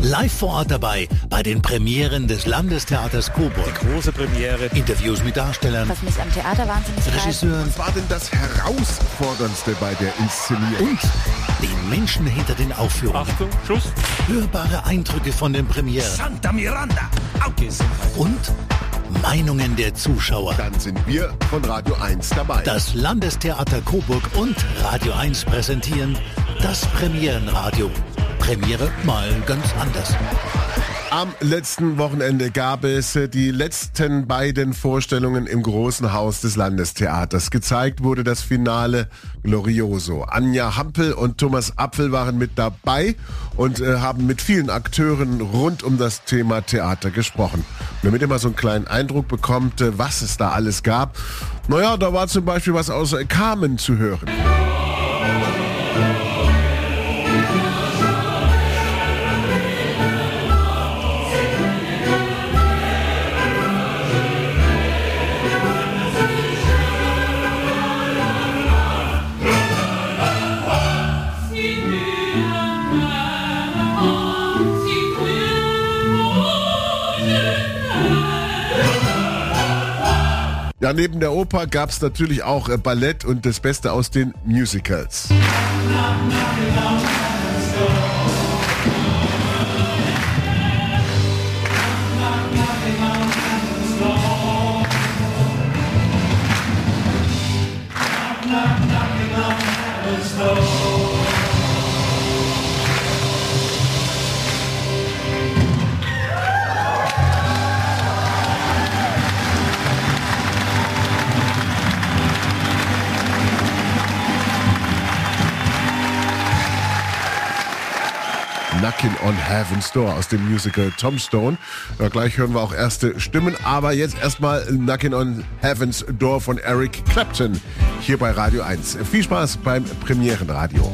Live vor Ort dabei bei den Premieren des Landestheaters Coburg. Die große Premiere. Interviews mit Darstellern, Was mich am Theater wahnsinnig. Regisseuren Was war denn das Herausforderndste bei der Inszenierung? und den Menschen hinter den Aufführungen. Achtung, Schuss. Hörbare Eindrücke von den Premieren Santa Miranda. und Meinungen der Zuschauer. Dann sind wir von Radio 1 dabei. Das Landestheater Coburg und Radio 1 präsentieren das Premierenradio. Premiere mal ganz anders. Am letzten Wochenende gab es äh, die letzten beiden Vorstellungen im großen Haus des Landestheaters. Gezeigt wurde das Finale Glorioso. Anja Hampel und Thomas Apfel waren mit dabei und äh, haben mit vielen Akteuren rund um das Thema Theater gesprochen. Damit ihr mal so einen kleinen Eindruck bekommt, äh, was es da alles gab. Naja, da war zum Beispiel was aus Carmen zu hören. Ja, neben der Oper gab es natürlich auch äh, Ballett und das Beste aus den Musicals. Heaven's Door aus dem Musical Tombstone. Ja, gleich hören wir auch erste Stimmen, aber jetzt erstmal Knockin' on Heaven's Door von Eric Clapton hier bei Radio 1. Viel Spaß beim Premierenradio.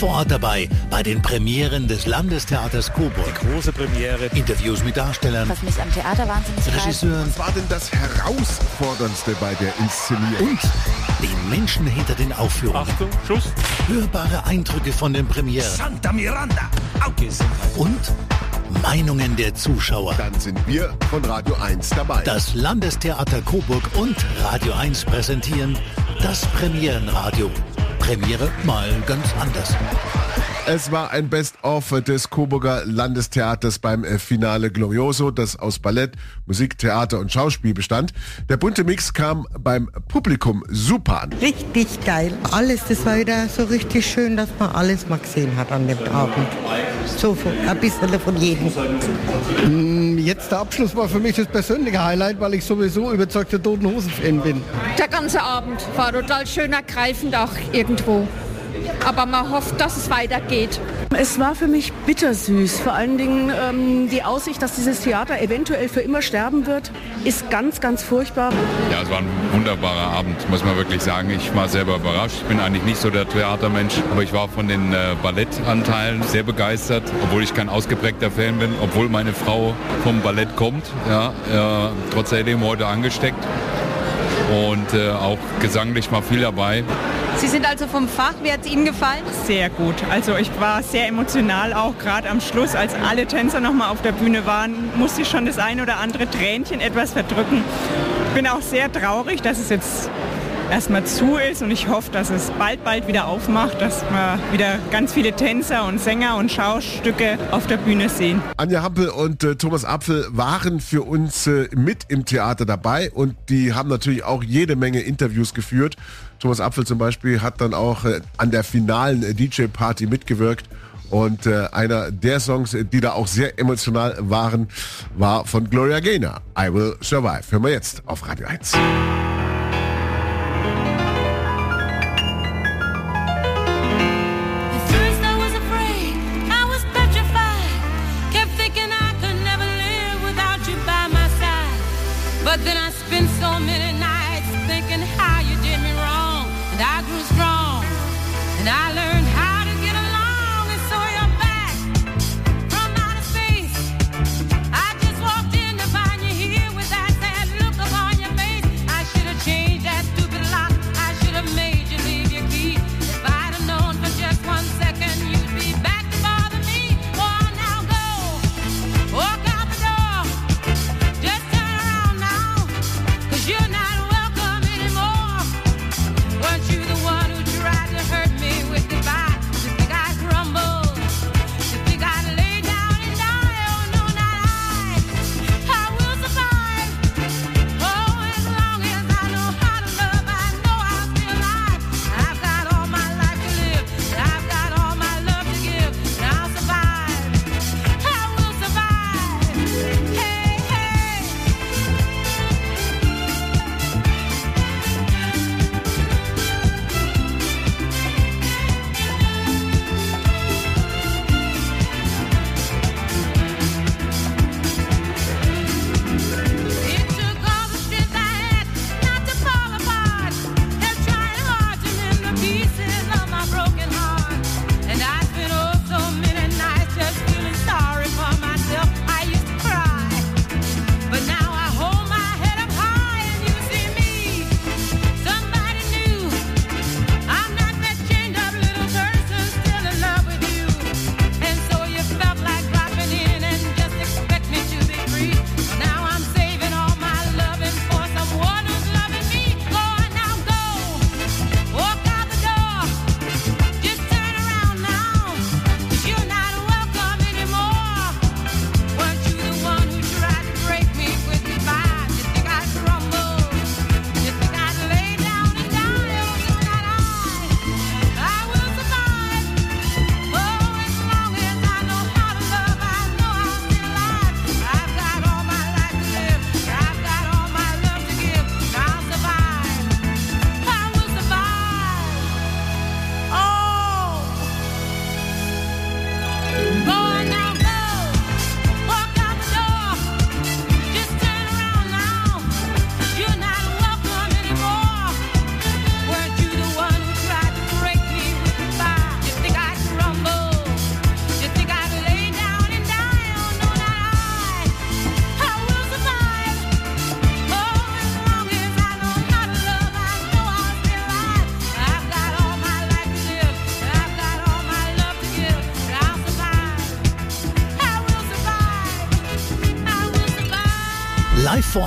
Vor Ort dabei bei den Premieren des Landestheaters Coburg. Große Premiere. Interviews mit Darstellern, was mich am Theater wahnsinnig. Regisseuren Was war denn das Herausforderndste bei der Inszenierung? und den Menschen hinter den Aufführungen. Achtung, Schuss. Hörbare Eindrücke von den Premieren Santa Miranda. und Meinungen der Zuschauer. Dann sind wir von Radio 1 dabei. Das Landestheater Coburg und Radio 1 präsentieren das Premierenradio. Premiere mal ganz anders. Es war ein Best-of des Coburger Landestheaters beim äh, Finale Glorioso, das aus Ballett, Musik, Theater und Schauspiel bestand. Der bunte Mix kam beim Publikum super an. Richtig geil. Alles, das war wieder so richtig schön, dass man alles mal gesehen hat an dem Abend. So ein bisschen von jedem. Jetzt der Abschluss war für mich das persönliche Highlight, weil ich sowieso überzeugter Toten Hosen-Fan bin. Der ganze Abend war total schön ergreifend auch irgendwo. Aber man hofft, dass es weitergeht. Es war für mich bittersüß. Vor allen Dingen ähm, die Aussicht, dass dieses Theater eventuell für immer sterben wird, ist ganz, ganz furchtbar. Ja, es war ein wunderbarer Abend, muss man wirklich sagen. Ich war selber überrascht. Ich bin eigentlich nicht so der Theatermensch, aber ich war von den äh, Ballettanteilen sehr begeistert, obwohl ich kein ausgeprägter Fan bin, obwohl meine Frau vom Ballett kommt. Ja, äh, trotz alledem heute angesteckt und äh, auch gesanglich mal viel dabei. Sie sind also vom Fach. Wie hat es Ihnen gefallen? Sehr gut. Also ich war sehr emotional, auch gerade am Schluss, als alle Tänzer noch mal auf der Bühne waren, musste ich schon das ein oder andere Tränchen etwas verdrücken. Bin auch sehr traurig, dass es jetzt erstmal zu ist und ich hoffe, dass es bald, bald wieder aufmacht, dass wir wieder ganz viele Tänzer und Sänger und Schaustücke auf der Bühne sehen. Anja Hampel und äh, Thomas Apfel waren für uns äh, mit im Theater dabei und die haben natürlich auch jede Menge Interviews geführt. Thomas Apfel zum Beispiel hat dann auch äh, an der finalen äh, DJ-Party mitgewirkt. Und äh, einer der Songs, äh, die da auch sehr emotional waren, war von Gloria Gaynor. I Will Survive. Hören wir jetzt auf Radio 1.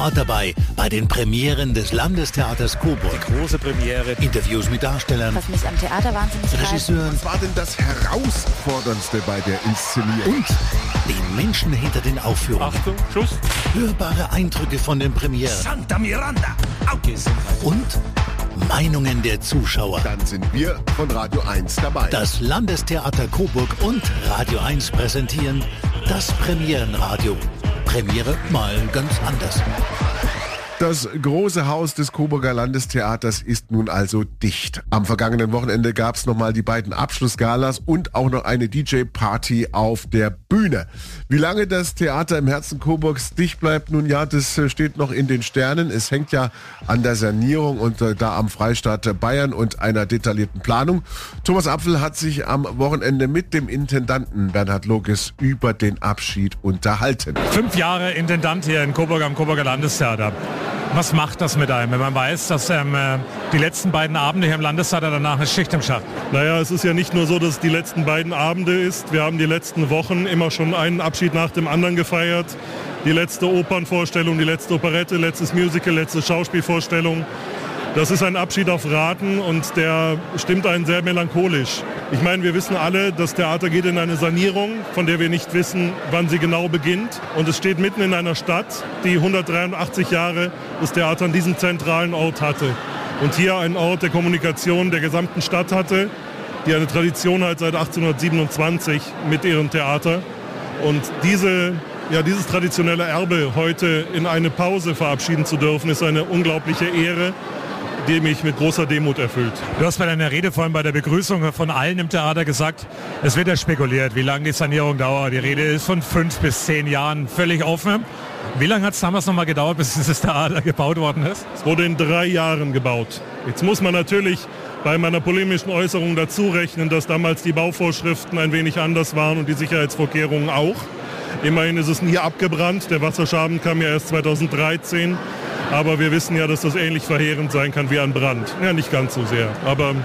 Ort dabei bei den Premieren des Landestheaters Coburg. Große Premiere. Interviews mit Darstellern, Was mich am Theater wahnsinnig. Regisseuren Was war denn das Herausforderndste bei der Inszenierung? und den Menschen hinter den Aufführungen. Achtung, Schuss. Hörbare Eindrücke von den Premieren Santa Miranda. und Meinungen der Zuschauer. Dann sind wir von Radio 1 dabei. Das Landestheater Coburg und Radio 1 präsentieren das Premierenradio. Premiere mal ganz anders. Das große Haus des Coburger Landestheaters ist nun also dicht. Am vergangenen Wochenende gab es nochmal die beiden Abschlussgalas und auch noch eine DJ-Party auf der Bühne. Wie lange das Theater im Herzen Coburgs dicht bleibt, nun ja, das äh, steht noch in den Sternen. Es hängt ja an der Sanierung und äh, da am Freistaat Bayern und einer detaillierten Planung. Thomas Apfel hat sich am Wochenende mit dem Intendanten Bernhard Loges über den Abschied unterhalten. Fünf Jahre Intendant hier in Coburg am Coburger Landestheater. Was macht das mit einem, wenn man weiß, dass ähm, äh, die letzten beiden Abende hier im Landestheater danach eine Schicht im Schacht? Naja, es ist ja nicht nur so, dass es die letzten beiden Abende ist. Wir haben die letzten Wochen immer schon einen Abschied nach dem anderen gefeiert. Die letzte Opernvorstellung, die letzte Operette, letztes Musical, letzte Schauspielvorstellung. Das ist ein Abschied auf Raten und der stimmt einen sehr melancholisch. Ich meine, wir wissen alle, das Theater geht in eine Sanierung, von der wir nicht wissen, wann sie genau beginnt. Und es steht mitten in einer Stadt, die 183 Jahre das Theater an diesem zentralen Ort hatte. Und hier ein Ort der Kommunikation der gesamten Stadt hatte, die eine Tradition hat seit 1827 mit ihrem Theater. Und diese, ja, dieses traditionelle Erbe heute in eine Pause verabschieden zu dürfen, ist eine unglaubliche Ehre, die mich mit großer Demut erfüllt. Du hast bei deiner Rede vorhin bei der Begrüßung von allen im Theater gesagt, es wird ja spekuliert, wie lange die Sanierung dauert. Die Rede ist von fünf bis zehn Jahren völlig offen. Wie lange hat es damals noch mal gedauert, bis dieses Theater gebaut worden ist? Es wurde in drei Jahren gebaut. Jetzt muss man natürlich bei meiner polemischen Äußerung dazu rechnen, dass damals die Bauvorschriften ein wenig anders waren und die Sicherheitsvorkehrungen auch. Immerhin ist es nie abgebrannt. Der Wasserschaden kam ja erst 2013. Aber wir wissen ja, dass das ähnlich verheerend sein kann wie ein Brand. Ja, nicht ganz so sehr, aber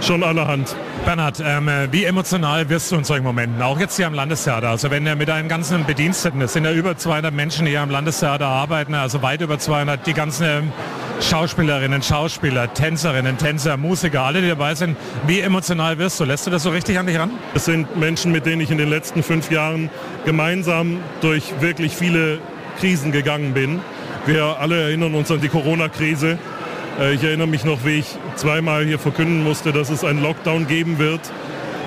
schon allerhand. Bernhard, ähm, äh, wie emotional wirst du in solchen Momenten, auch jetzt hier am Landestheater? Also wenn er mit deinen ganzen Bediensteten, es sind ja über 200 Menschen, die hier am Landestheater arbeiten, also weit über 200, die ganzen ähm, Schauspielerinnen, Schauspieler, Tänzerinnen, Tänzer, Musiker, alle, die dabei sind. Wie emotional wirst du? Lässt du das so richtig an dich ran? Es sind Menschen, mit denen ich in den letzten fünf Jahren gemeinsam durch wirklich viele Krisen gegangen bin. Wir alle erinnern uns an die Corona-Krise. Äh, Ich erinnere mich noch, wie ich zweimal hier verkünden musste, dass es einen Lockdown geben wird.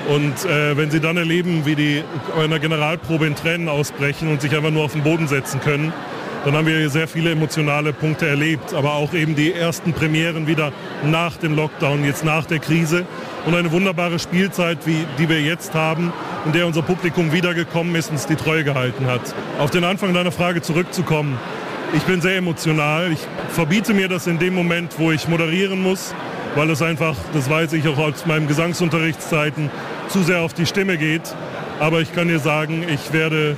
Und äh, wenn Sie dann erleben, wie die einer Generalprobe in Tränen ausbrechen und sich einfach nur auf den Boden setzen können, dann haben wir hier sehr viele emotionale Punkte erlebt. Aber auch eben die ersten Premieren wieder nach dem Lockdown, jetzt nach der Krise. Und eine wunderbare Spielzeit, wie, die wir jetzt haben, in der unser Publikum wiedergekommen ist und uns die Treue gehalten hat. Auf den Anfang deiner Frage zurückzukommen. Ich bin sehr emotional. Ich verbiete mir das in dem Moment, wo ich moderieren muss, weil es einfach, das weiß ich auch aus meinen Gesangsunterrichtszeiten, zu sehr auf die Stimme geht. Aber ich kann dir sagen, ich werde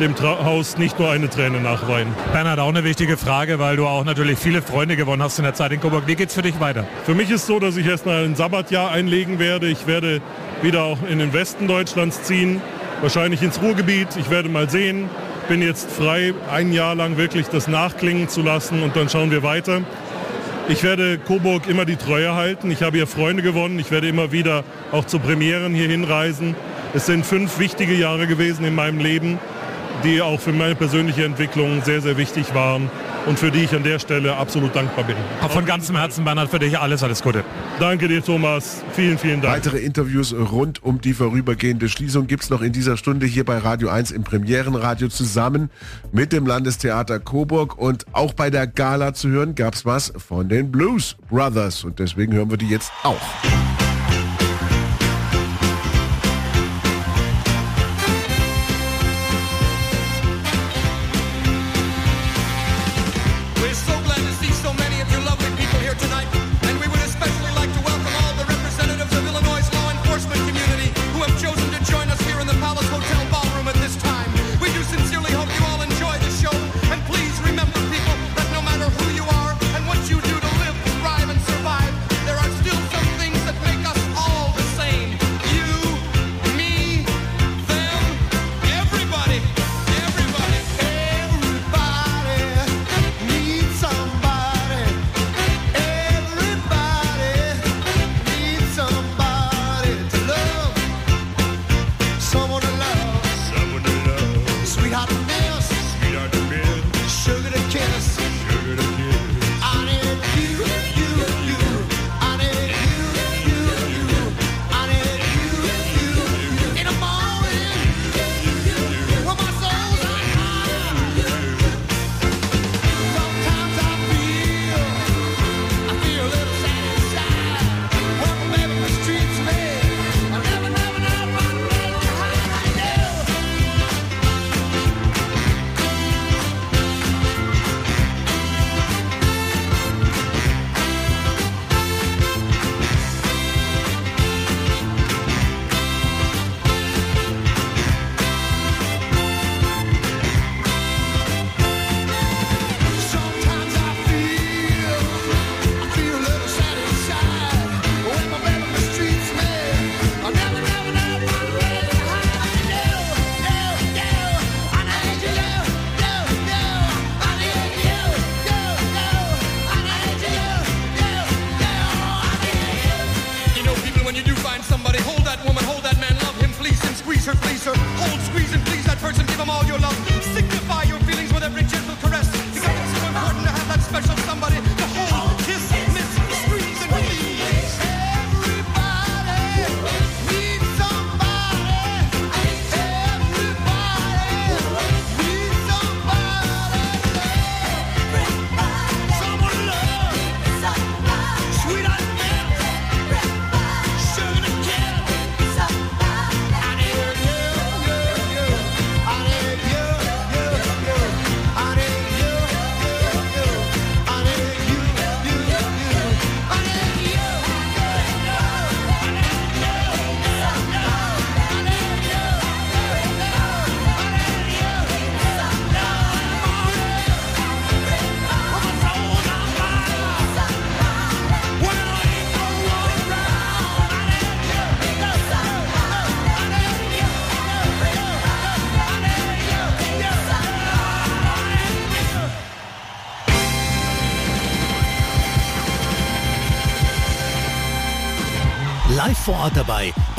dem Tra Haus nicht nur eine Träne nachweinen. Bernhard, auch eine wichtige Frage, weil du auch natürlich viele Freunde gewonnen hast in der Zeit in Coburg. Wie geht's für dich weiter? Für mich ist so, dass ich erstmal ein Sabbatjahr einlegen werde. Ich werde wieder auch in den Westen Deutschlands ziehen, wahrscheinlich ins Ruhrgebiet. Ich werde mal sehen. Bin jetzt frei, ein Jahr lang wirklich das nachklingen zu lassen und dann schauen wir weiter. Ich werde Coburg immer die Treue halten. Ich habe hier Freunde gewonnen. Ich werde immer wieder auch zu Premieren hier hinreisen. Es sind fünf wichtige Jahre gewesen in meinem Leben, die auch für meine persönliche Entwicklung sehr, sehr wichtig waren und für die ich an der Stelle absolut dankbar bin. Von ganzem Herzen, Bernhard, für dich alles, alles Gute. Danke dir, Thomas. Vielen, vielen Dank. Weitere Interviews rund um die vorübergehende Schließung gibt's noch in dieser Stunde hier bei Radio 1 im Premierenradio zusammen mit dem Landestheater Coburg. Und auch bei der Gala zu hören gab's was von den Blues Brothers. Und deswegen hören wir die jetzt auch.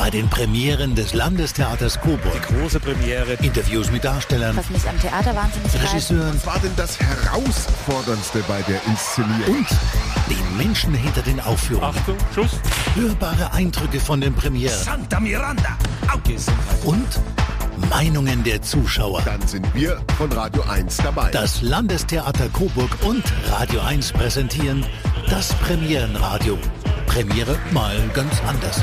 Bei den Premieren des Landestheaters Coburg. Große Premiere. Interviews mit Darstellern, Was mich am Theater wahnsinnig. Regisseuren Was war denn das Herausforderndste bei der Inszenierung? und den Menschen hinter den Aufführungen. Achtung, Schuss. Hörbare Eindrücke von den Premieren Santa Miranda. und Meinungen der Zuschauer. Dann sind wir von Radio 1 dabei. Das Landestheater Coburg und Radio 1 präsentieren das Premierenradio. Premiere mal ganz anders.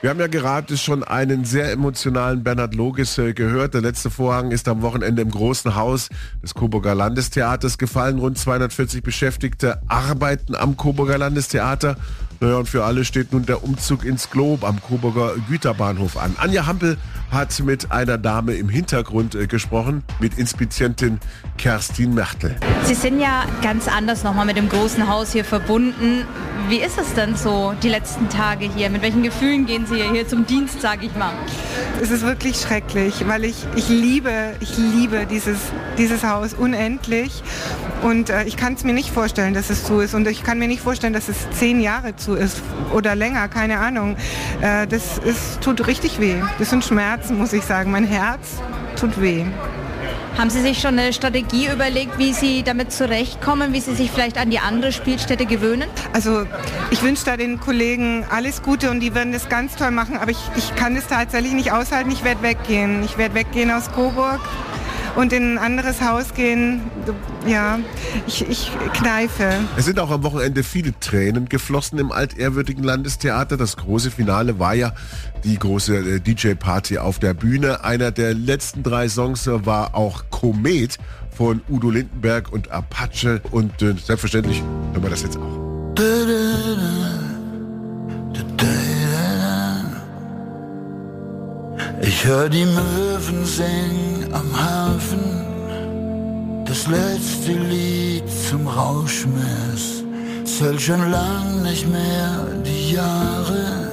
Wir haben ja gerade schon einen sehr emotionalen Bernhard Logis äh, gehört. Der letzte Vorhang ist am Wochenende im großen Haus des Coburger Landestheaters gefallen. Rund 240 Beschäftigte arbeiten am Coburger Landestheater. Naja, und für alle steht nun der Umzug ins Glob am Coburger Güterbahnhof an. Anja Hampel hat mit einer Dame im Hintergrund äh, gesprochen, mit Inspizientin Kerstin Mertel. Sie sind ja ganz anders nochmal mit dem großen Haus hier verbunden. Wie ist es denn so, die letzten Tage hier? Mit welchen Gefühlen gehen Sie hier zum Dienst, sage ich mal? Es ist wirklich schrecklich, weil ich, ich liebe, ich liebe dieses, dieses Haus unendlich. Und äh, ich kann es mir nicht vorstellen, dass es zu ist. Und ich kann mir nicht vorstellen, dass es zehn Jahre zu ist oder länger, keine Ahnung. Äh, das ist, tut richtig weh. Das sind Schmerzen, muss ich sagen. Mein Herz tut weh. Haben Sie sich schon eine Strategie überlegt, wie Sie damit zurechtkommen, wie Sie sich vielleicht an die andere Spielstätte gewöhnen? Also ich wünsche da den Kollegen alles Gute und die werden das ganz toll machen, aber ich, ich kann es tatsächlich nicht aushalten. Ich werde weggehen. Ich werde weggehen aus Coburg und in ein anderes Haus gehen. Ja, ich, ich kneife. Es sind auch am Wochenende viele Tränen geflossen im altehrwürdigen Landestheater. Das große Finale war ja die große äh, DJ-Party auf der Bühne. Einer der letzten drei Songs war auch Komet von Udo Lindenberg und Apache. Und äh, selbstverständlich hören wir das jetzt auch. Ich hör die Möwen singen am Hafen, das letzte Lied zum Rauschmiss. Zählt schon lang nicht mehr die Jahre,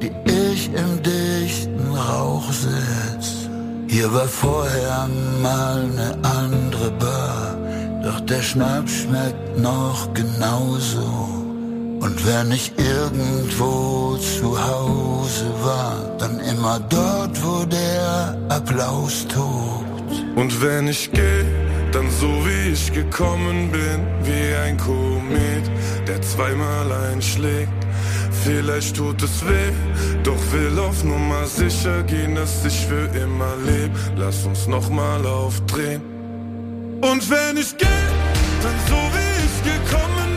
die ich im dichten Rauch sitz. Hier war vorher mal ne andere Bar, doch der Schnaps schmeckt noch genauso. Und wenn ich irgendwo zu Hause war, dann immer dort, wo der Applaus tobt. Und wenn ich geh, dann so wie ich gekommen bin, wie ein Komet, der zweimal einschlägt. Vielleicht tut es weh, doch will auf Nummer sicher gehen, dass ich für immer leb. Lass uns nochmal aufdrehen. Und wenn ich geh, dann so wie ich gekommen bin,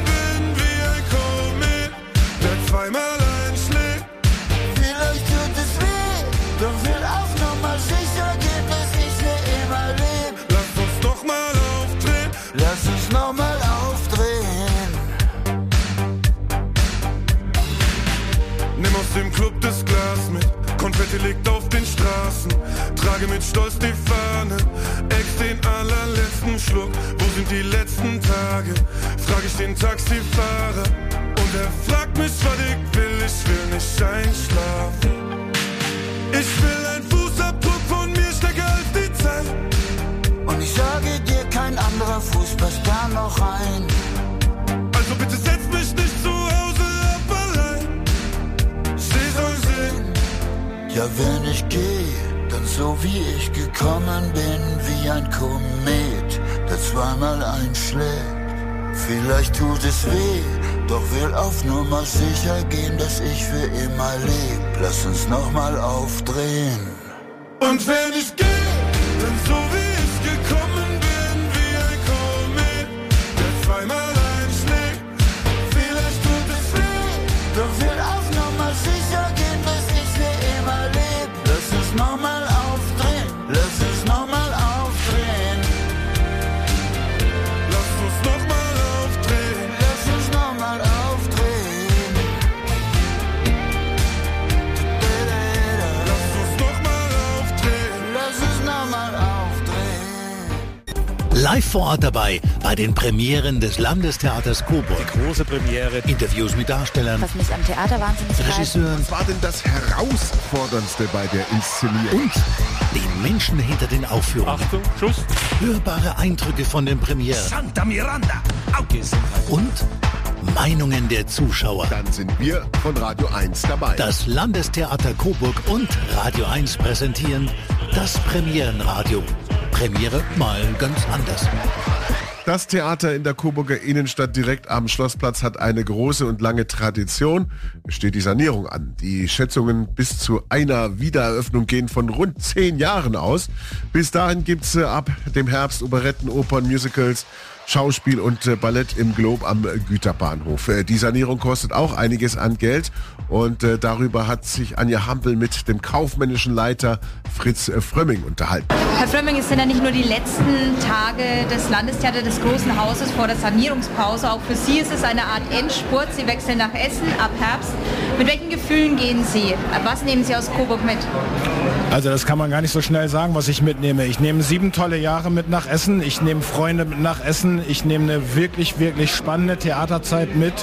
Club das Glas mit. Konfetti liegt auf den Straßen. Trage mit Stolz die Fahne. Ex den allerletzten Schluck. Wo sind die letzten Tage? Frag ich den Taxifahrer. Und er fragt mich, was ich will. Ich will nicht einschlafen. Ich will ein Fußabdruck von mir stärker als die Zeit. Und ich sage dir, kein anderer Fuß passt da noch rein. Also bitte setz mich Ja, wenn ich gehe, dann so wie ich gekommen bin, wie ein Komet, der zweimal einschlägt. Vielleicht tut es weh, doch will auf Nummer sicher gehen, dass ich für immer leb. Lass uns nochmal aufdrehen. Und wenn ich gehe, Live vor Ort dabei bei den Premieren des Landestheaters Coburg. Große Premiere. Interviews mit Darstellern, Was mich am Theater wahnsinnig. Regisseuren Was war denn das Herausforderndste bei der Inszenierung? und den Menschen hinter den Aufführungen. Achtung, Schuss. Hörbare Eindrücke von den Premieren Santa Miranda. und Meinungen der Zuschauer. Dann sind wir von Radio 1 dabei. Das Landestheater Coburg und Radio 1 präsentieren das Premierenradio. Premiere mal ganz anders. Das Theater in der Coburger Innenstadt direkt am Schlossplatz hat eine große und lange Tradition. Es steht die Sanierung an. Die Schätzungen bis zu einer Wiedereröffnung gehen von rund zehn Jahren aus. Bis dahin gibt's äh, ab dem Herbst Operetten, Opern, Musicals, Schauspiel und äh, Ballett im Glob am Güterbahnhof. Äh, Die Sanierung kostet auch einiges an Geld und darüber hat sich Anja Hampel mit dem kaufmännischen Leiter Fritz äh, Frömming unterhalten. Herr Frömming, es sind ja nicht nur die letzten Tage des Landestheaters des Großen Hauses vor der Sanierungspause. Auch für Sie ist es eine Art Endspurt. Sie wechseln nach Essen ab Herbst. Mit welchen Gefühlen gehen Sie? Was nehmen Sie aus Coburg mit? Also das kann man gar nicht so schnell sagen, was ich mitnehme. Ich nehme sieben tolle Jahre mit nach Essen. Ich nehme Freunde mit nach Essen. Ich nehme eine wirklich, wirklich spannende Theaterzeit mit.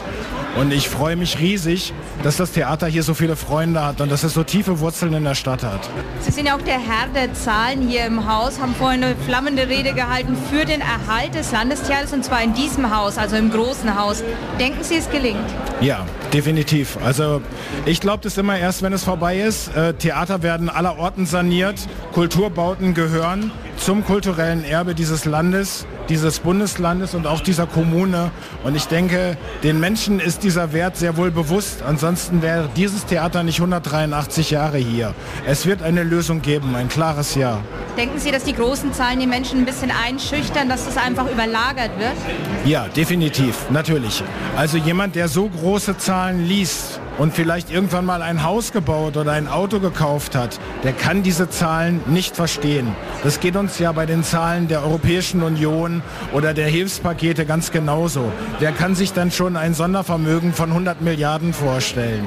Und ich freue mich riesig, dass das Theater hier so viele Freunde hat und dass es so tiefe Wurzeln in der Stadt hat. Sie sind ja auch der Herr der Zahlen hier im Haus, haben vorhin eine flammende Rede gehalten für den Erhalt des Landestheaters und zwar in diesem Haus, also im großen Haus. Denken Sie, es gelingt? Ja, definitiv. Also ich glaube das immer erst, wenn es vorbei ist. Äh, Theater werden aller Orten saniert. Kulturbauten gehören zum kulturellen Erbe dieses Landes, dieses Bundeslandes und auch dieser Kommune. Und ich denke, den Menschen ist dieser Wert sehr wohl bewusst. Ansonsten wäre dieses Theater nicht 183 Jahre hier. Es wird eine Lösung geben, ein klares Ja. Denken Sie, dass die großen Zahlen die Menschen ein bisschen einschüchtern, dass das einfach überlagert wird? Ja, definitiv, natürlich. Also jemand, der so große Zahlen liest und vielleicht irgendwann mal ein Haus gebaut oder ein Auto gekauft hat, der kann diese Zahlen nicht verstehen. Das geht uns ja bei den Zahlen der Europäischen Union oder der Hilfspakete ganz genauso. Der kann sich dann schon ein Sondervermögen von 100 Milliarden vorstellen.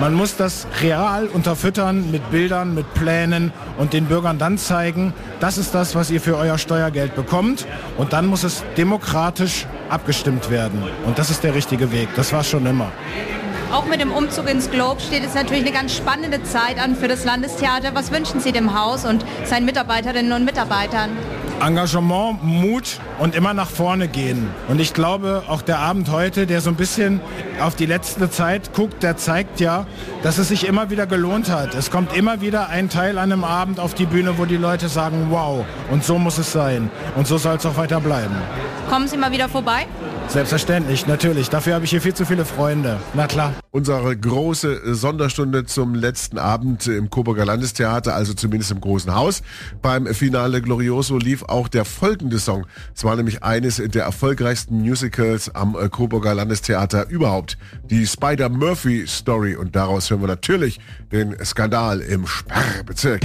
Man muss das real unterfüttern mit Bildern, mit Plänen und den Bürgern dann zeigen, das ist das, was ihr für euer Steuergeld bekommt. Und dann muss es demokratisch abgestimmt werden. Und das ist der richtige Weg. Das war schon immer. Auch mit dem Umzug ins Globe steht jetzt natürlich eine ganz spannende Zeit an für das Landestheater. Was wünschen Sie dem Haus und seinen Mitarbeiterinnen und Mitarbeitern? Engagement, Mut und immer nach vorne gehen. Und ich glaube, auch der Abend heute, der so ein bisschen auf die letzte Zeit guckt, der zeigt ja, dass es sich immer wieder gelohnt hat. Es kommt immer wieder ein Teil an einem Abend auf die Bühne, wo die Leute sagen, wow, und so muss es sein. Und so soll es auch weiter bleiben. Kommen Sie mal wieder vorbei? Selbstverständlich, natürlich. Dafür habe ich hier viel zu viele Freunde. Na klar. Unsere große Sonderstunde zum letzten Abend im Coburger Landestheater, also zumindest im Großen Haus. Beim Finale Glorioso lief auch der folgende Song. Es war nämlich eines der erfolgreichsten Musicals am äh, Coburger Landestheater überhaupt. Die Spider-Murphy-Story. Und daraus hören wir natürlich den Skandal im Sperrbezirk.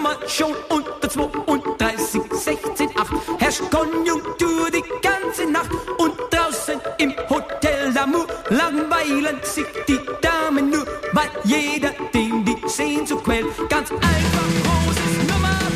War schon unter 32, 16, 8. Herrscht Konjunktur die ganze Nacht. Und draußen im Hotel d'Amour langweilen sich die Damen nur, weil jeder den die Sehnsucht quält. Ganz einfach großes Nummerwelt.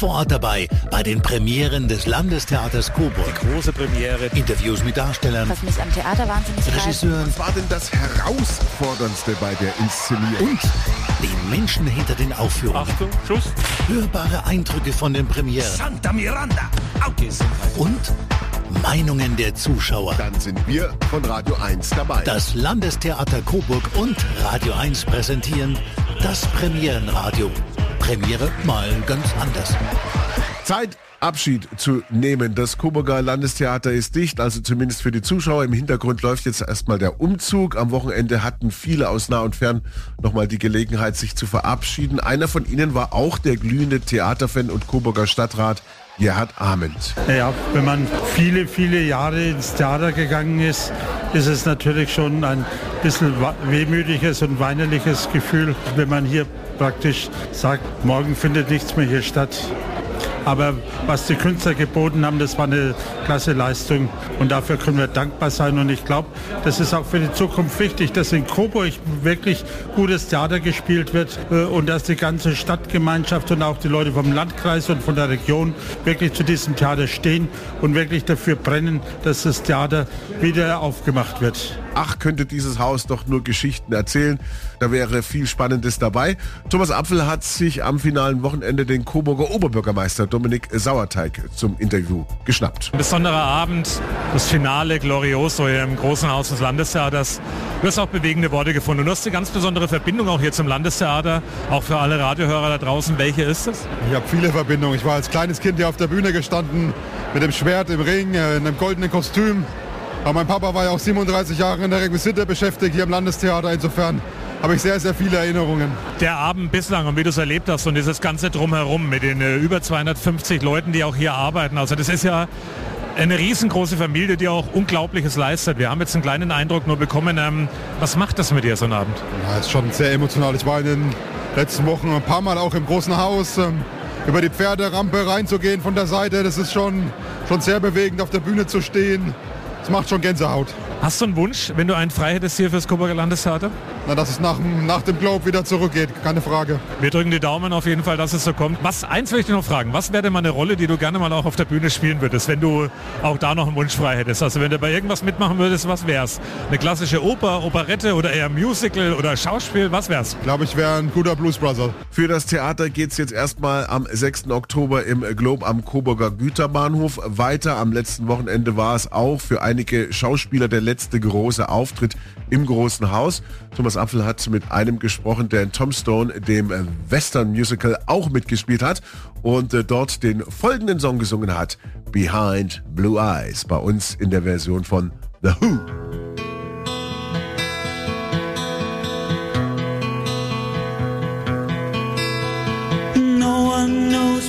Vor Ort dabei bei den Premieren des Landestheaters Coburg. Die große Premiere. Interviews mit Darstellern, Was mich am Theater wahnsinnig. Regisseuren Was war denn das Herausforderndste bei der Inszenierung? und den Menschen hinter den Aufführungen. Achtung, Schuss. Hörbare Eindrücke von den Premieren Santa Miranda. und Meinungen der Zuschauer. Dann sind wir von Radio 1 dabei. Das Landestheater Coburg und Radio 1 präsentieren das Premierenradio. Premiere mal ganz anders. Zeit, Abschied zu nehmen. Das Coburger Landestheater ist dicht, also zumindest für die Zuschauer. Im Hintergrund läuft jetzt erstmal der Umzug. Am Wochenende hatten viele aus nah und fern nochmal die Gelegenheit, sich zu verabschieden. Einer von ihnen war auch der glühende Theaterfan und Coburger Stadtrat Gerhard Ahmed. Ja, wenn man viele, viele Jahre ins Theater gegangen ist, ist es natürlich schon ein bisschen wehmütiges und weinerliches Gefühl, wenn man hier praktisch sagt, morgen findet nichts mehr hier statt. Aber was die Künstler geboten haben, das war eine klasse Leistung und dafür können wir dankbar sein. Und ich glaube, das ist auch für die Zukunft wichtig, dass in Coburg wirklich gutes Theater gespielt wird äh, und dass die ganze Stadtgemeinschaft und auch die Leute vom Landkreis und von der Region wirklich zu diesem Theater stehen und wirklich dafür brennen, dass das Theater wieder aufgemacht wird. Ach, könnte dieses Haus doch nur Geschichten erzählen. Da wäre viel Spannendes dabei. Thomas Apfel hat sich am finalen Wochenende den Coburger Oberbürgermeister Dominik Sauerteig zum Interview geschnappt. Ein besonderer Abend, das Finale Glorioso hier im großen Haus des Landestheaters. Du hast auch bewegende Worte gefunden. Du hast eine ganz besondere Verbindung auch hier zum Landestheater, auch für alle Radiohörer da draußen. Welche ist es? Ich habe viele Verbindungen. Ich war als kleines Kind hier auf der Bühne gestanden, mit dem Schwert im Ring, äh, in einem goldenen Kostüm. Aber mein Papa war ja auch 37 Jahre in der Requisite beschäftigt hier im Landestheater. Insofern habe ich sehr, sehr viele Erinnerungen. Der Abend bislang und wie du es erlebt hast und dieses ganze Drumherum mit den äh, über 250 Leuten, die auch hier arbeiten. Also das ist ja eine riesengroße Familie, die auch Unglaubliches leistet. Wir haben jetzt einen kleinen Eindruck nur bekommen. Ähm, was macht das mit dir so ein Abend? Ja, ist schon sehr emotional. Ich war in den letzten Wochen ein paar Mal auch im großen Haus. ähm, Über die Pferderampe reinzugehen von der Seite, das ist schon, schon sehr bewegend, auf der Bühne zu stehen. Das macht schon Gänsehaut. Hast du einen Wunsch, wenn du einen frei hättest hier fürs Coburger Landestheater? Na, dass es nach, dem- nach dem Globe wieder zurückgeht, keine Frage. Wir drücken die Daumen auf jeden Fall, dass es so kommt. Was, eins möchte ich noch fragen. Was wäre denn mal eine Rolle, die du gerne mal auch auf der Bühne spielen würdest, wenn du auch da noch einen Wunsch frei hättest? Also wenn du bei irgendwas mitmachen würdest, was wär's? Eine klassische Oper, Operette oder eher Musical oder Schauspiel? Was wär's? Glaube ich, wäre ein guter Blues Brother. Für das Theater geht's jetzt erstmal am 6. Oktober im Globe am Coburger Güterbahnhof weiter. Am letzten Wochenende war es auch für einige Schauspieler der letzte große Auftritt im großen Haus. Thomas Apfel hat mit einem gesprochen, der in Tom Stone, dem äh, Western Musical, auch mitgespielt hat und äh, dort den folgenden Song gesungen hat. Behind Blue Eyes. Bei uns in der Version von The Who.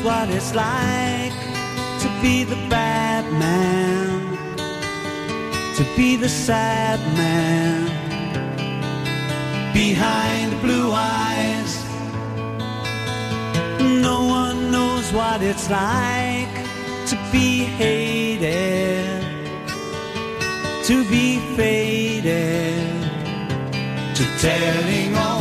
What it's like to be the bad man, to be the sad man behind blue eyes. No one knows what it's like to be hated, to be faded, to telling only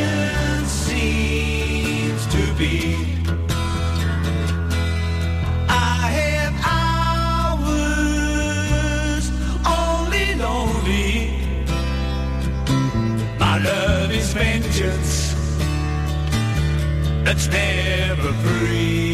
solution seems to be. love is vengeance that's never free.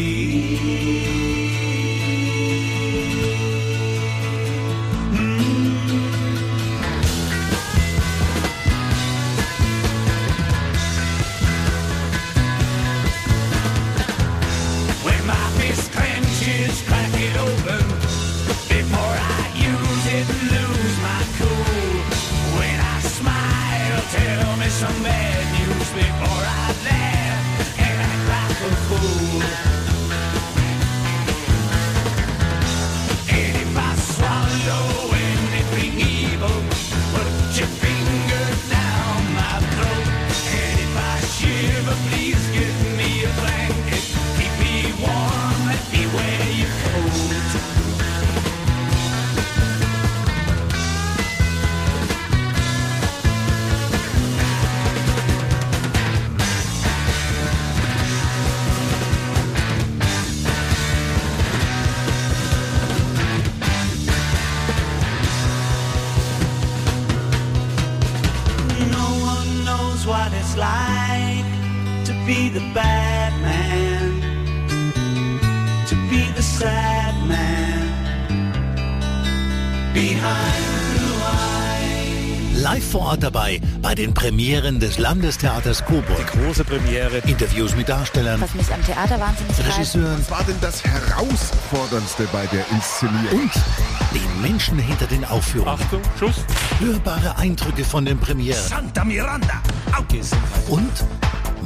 It's like to be the bad man, to be the sad man behind. Live vor Ort dabei bei den Premieren des Landestheaters Coburg. Die große Premiere. Interviews mit Darstellern, Was mich am Theater wahnsinnig. Regisseuren. Was war denn das Herausforderndste bei der Inszenierung? Und den Menschen hinter den Aufführungen. Achtung, Schuss. Hörbare Eindrücke von den Premieren. Santa Miranda. Und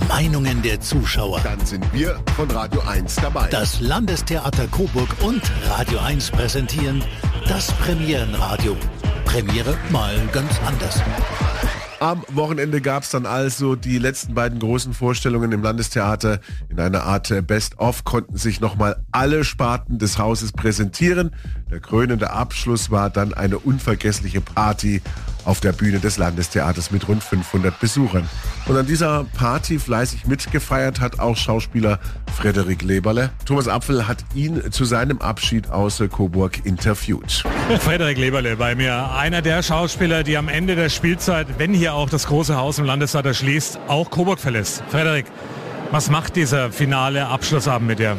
Meinungen der Zuschauer. Dann sind wir von Radio 1 dabei. Das Landestheater Coburg und Radio 1 präsentieren das Premierenradio. Premiere mal ganz anders. Am Wochenende gab es dann also die letzten beiden großen Vorstellungen im Landestheater. In einer Art Best-of konnten sich nochmal alle Sparten des Hauses präsentieren. Der krönende Abschluss war dann eine unvergessliche Party auf der Bühne des Landestheaters mit rund 500 Besuchern. Und an dieser Party fleißig mitgefeiert hat auch Schauspieler Frederik Leberle. Thomas Apfel hat ihn zu seinem Abschied aus Coburg interviewt. Frederik Leberle bei mir, einer der Schauspieler, die am Ende der Spielzeit, wenn hier auch das große Haus im Landestheater schließt, auch Coburg verlässt. Frederik, was macht dieser finale Abschlussabend mit dir?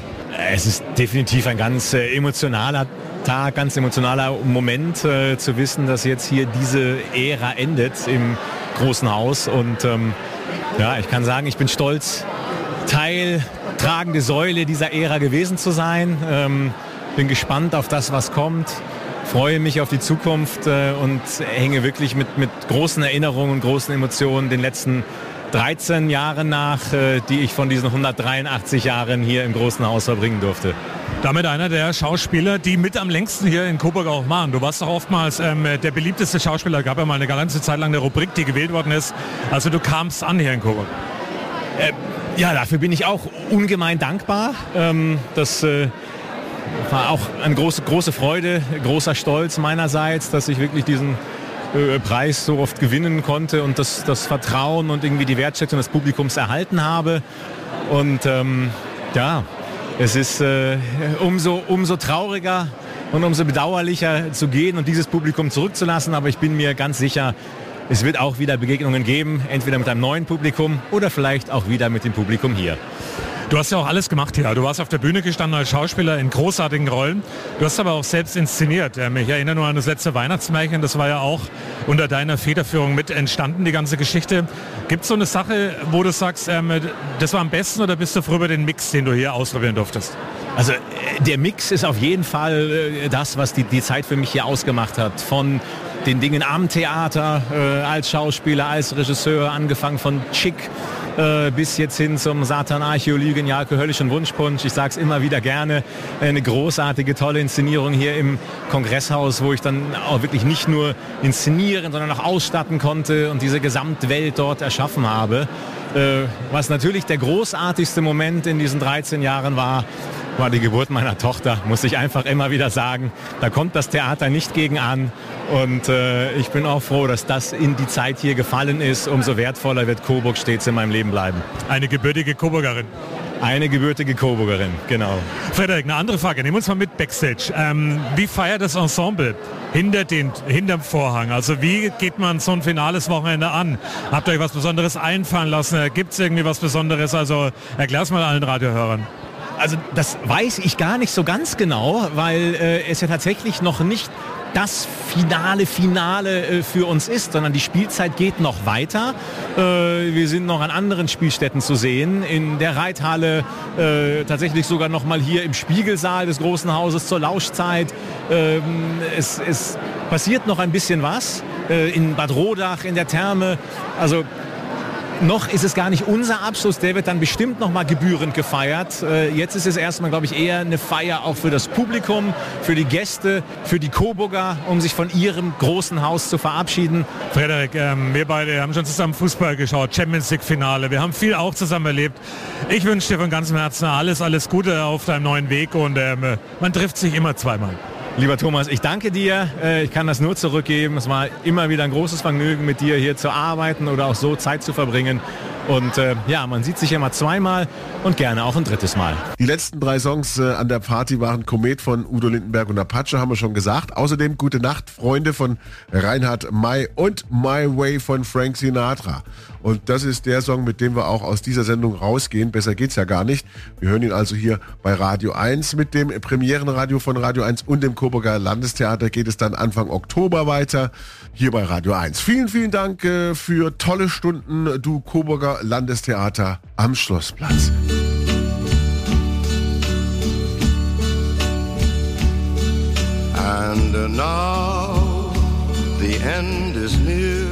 Es ist definitiv ein ganz äh, emotionaler Tag, ganz emotionaler Moment äh, zu wissen, dass jetzt hier diese Ära endet im großen Haus. Und ähm, ja, ich kann sagen, ich bin stolz, Teil, tragende Säule dieser Ära gewesen zu sein. Ähm, bin gespannt auf das, was kommt. Freue mich auf die Zukunft äh, und hänge wirklich mit, mit großen Erinnerungen und großen Emotionen den letzten 13 Jahren nach, äh, die ich von diesen 183 Jahren hier im großen Haus verbringen durfte. Damit einer der Schauspieler, die mit am längsten hier in Coburg auch machen. Du warst doch oftmals ähm, der beliebteste Schauspieler, gab ja mal eine ganze Zeit lang eine Rubrik, die gewählt worden ist. Also du kamst an hier in Coburg. Äh, ja, dafür bin ich auch ungemein dankbar. Ähm, das äh, war auch eine große, große Freude, großer Stolz meinerseits, dass ich wirklich diesen äh, Preis so oft gewinnen konnte und das, das Vertrauen und irgendwie die Wertschätzung des Publikums erhalten habe. Und ähm, ja, es ist äh, umso, umso trauriger und umso bedauerlicher zu gehen und dieses Publikum zurückzulassen. Aber ich bin mir ganz sicher, es wird auch wieder Begegnungen geben, entweder mit einem neuen Publikum oder vielleicht auch wieder mit dem Publikum hier. Du hast ja auch alles gemacht hier. Du warst auf der Bühne gestanden als Schauspieler in großartigen Rollen. Du hast aber auch selbst inszeniert. Ähm, Ich erinnere nur an das letzte Weihnachtsmärchen. Das war ja auch unter deiner Federführung mit entstanden, die ganze Geschichte. Gibt es so eine Sache, wo du sagst, ähm, das war am besten oder bist du froh über den Mix, den du hier ausprobieren durftest? Also äh, der Mix ist auf jeden Fall äh, das, was die, die Zeit für mich hier ausgemacht hat. Von den Dingen am Theater, äh, als Schauspieler, als Regisseur, angefangen von Chick äh, bis jetzt hin zum Satan Archäologie, Genialke, Höllischen Wunschpunsch. Ich sage es immer wieder gerne. Eine großartige, tolle Inszenierung hier im Kongresshaus, wo ich dann auch wirklich nicht nur inszenieren, sondern auch ausstatten konnte und diese Gesamtwelt dort erschaffen habe. Äh, was natürlich der großartigste Moment in diesen 13 Jahren war, war die Geburt meiner Tochter, muss ich einfach immer wieder sagen. Da kommt das Theater nicht gegen an. Und äh, ich bin auch froh, dass das in die Zeit hier gefallen ist. Umso wertvoller wird Coburg stets in meinem Leben bleiben. Eine gebürtige Coburgerin. Eine gebürtige Coburgerin, genau. Frederik, eine andere Frage. Nehmen wir uns mal mit Backstage. Ähm, wie feiert das Ensemble hinter den, hinterm Vorhang? Also wie geht man so ein finales Wochenende an? Habt ihr euch was Besonderes einfallen lassen? Gibt es irgendwie was Besonderes? Also erklär's mal allen Radiohörern. Also das weiß ich gar nicht so ganz genau, weil äh, es ja tatsächlich noch nicht das finale Finale äh, für uns ist, sondern die Spielzeit geht noch weiter. Äh, wir sind noch an anderen Spielstätten zu sehen, in der Reithalle, äh, tatsächlich sogar noch mal hier im Spiegelsaal des großen Hauses zur Lauschzeit. Ähm, es, es passiert noch ein bisschen was äh, in Bad Rodach, in der Therme. Also noch ist es gar nicht unser Abschluss, der wird dann bestimmt noch mal gebührend gefeiert. Äh, jetzt ist es erstmal, glaube ich, eher eine Feier auch für das Publikum, für die Gäste, für die Coburger, um sich von ihrem großen Haus zu verabschieden. Frederik, ähm, wir beide haben schon zusammen Fußball geschaut, Champions League Finale. Wir haben viel auch zusammen erlebt. Ich wünsche dir von ganzem Herzen alles, alles Gute auf deinem neuen Weg und ähm, man trifft sich immer zweimal. Lieber Thomas, ich danke dir. Äh, Ich kann das nur zurückgeben. Es war immer wieder ein großes Vergnügen, mit dir hier zu arbeiten oder auch so Zeit zu verbringen. Und äh, ja, man sieht sich mal zweimal und gerne auch ein drittes Mal. Die letzten drei Songs äh, an der Party waren Komet von Udo Lindenberg und Apache, haben wir schon gesagt. Außerdem Gute Nacht, Freunde von Reinhard May und My Way von Frank Sinatra. Und das ist der Song, mit dem wir auch aus dieser Sendung rausgehen. Besser geht's ja gar nicht. Wir hören ihn also hier bei Radio 1 mit dem Premierenradio von Radio 1 und dem Coburger Landestheater geht es dann Anfang Oktober weiter hier bei Radio 1. Vielen, vielen Dank äh, für tolle Stunden, du Coburger Landestheater am Schlossplatz. And now the end is near,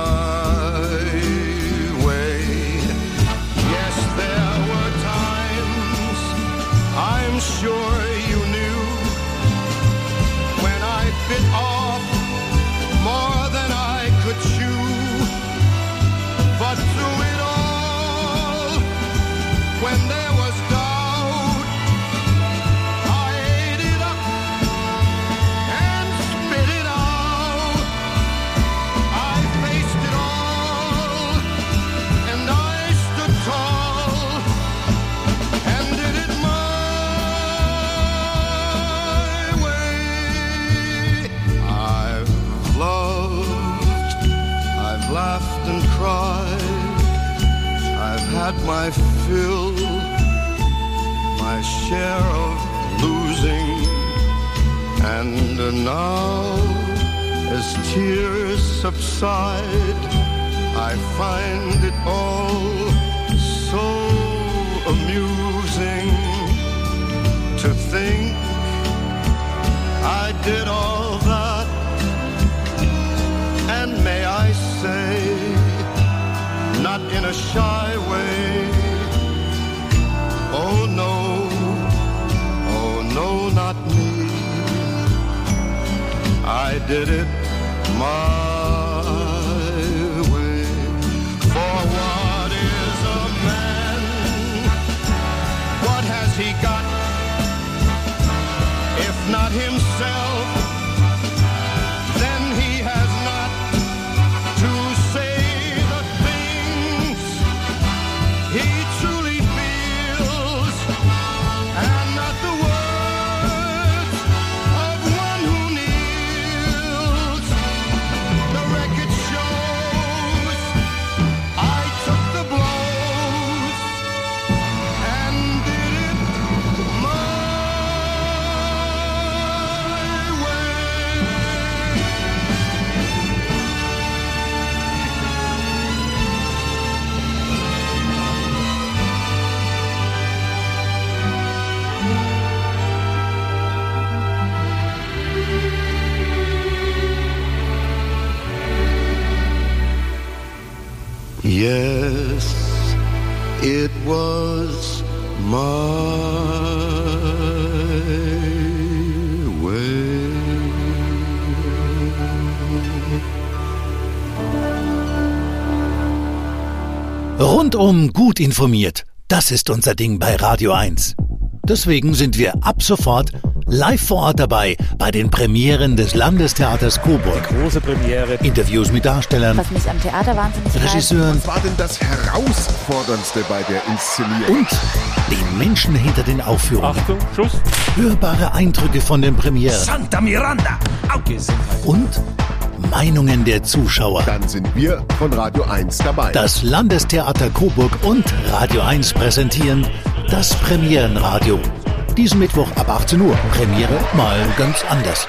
sure find it all so amusing to think I did all that. And may I say, not in a shy way. Oh no, oh no, not me. I did it Rundum gut informiert. Das ist unser Ding bei Radio 1. Deswegen sind wir ab sofort live vor Ort dabei bei den Premieren des Landestheaters Coburg. Große Premiere. Interviews mit Darstellern, Was mich am Theater wahnsinnig. Regisseuren Was war denn das Herausforderndste bei der Inszenierung? und den Menschen hinter den Aufführungen. Achtung, Schuss. Hörbare Eindrücke von den Premieren Santa Miranda. und Meinungen der Zuschauer. Dann sind wir von Radio 1 dabei. Das Landestheater Coburg und Radio 1 präsentieren das Premierenradio. Diesen Mittwoch ab 18 Uhr. Premiere mal ganz anders.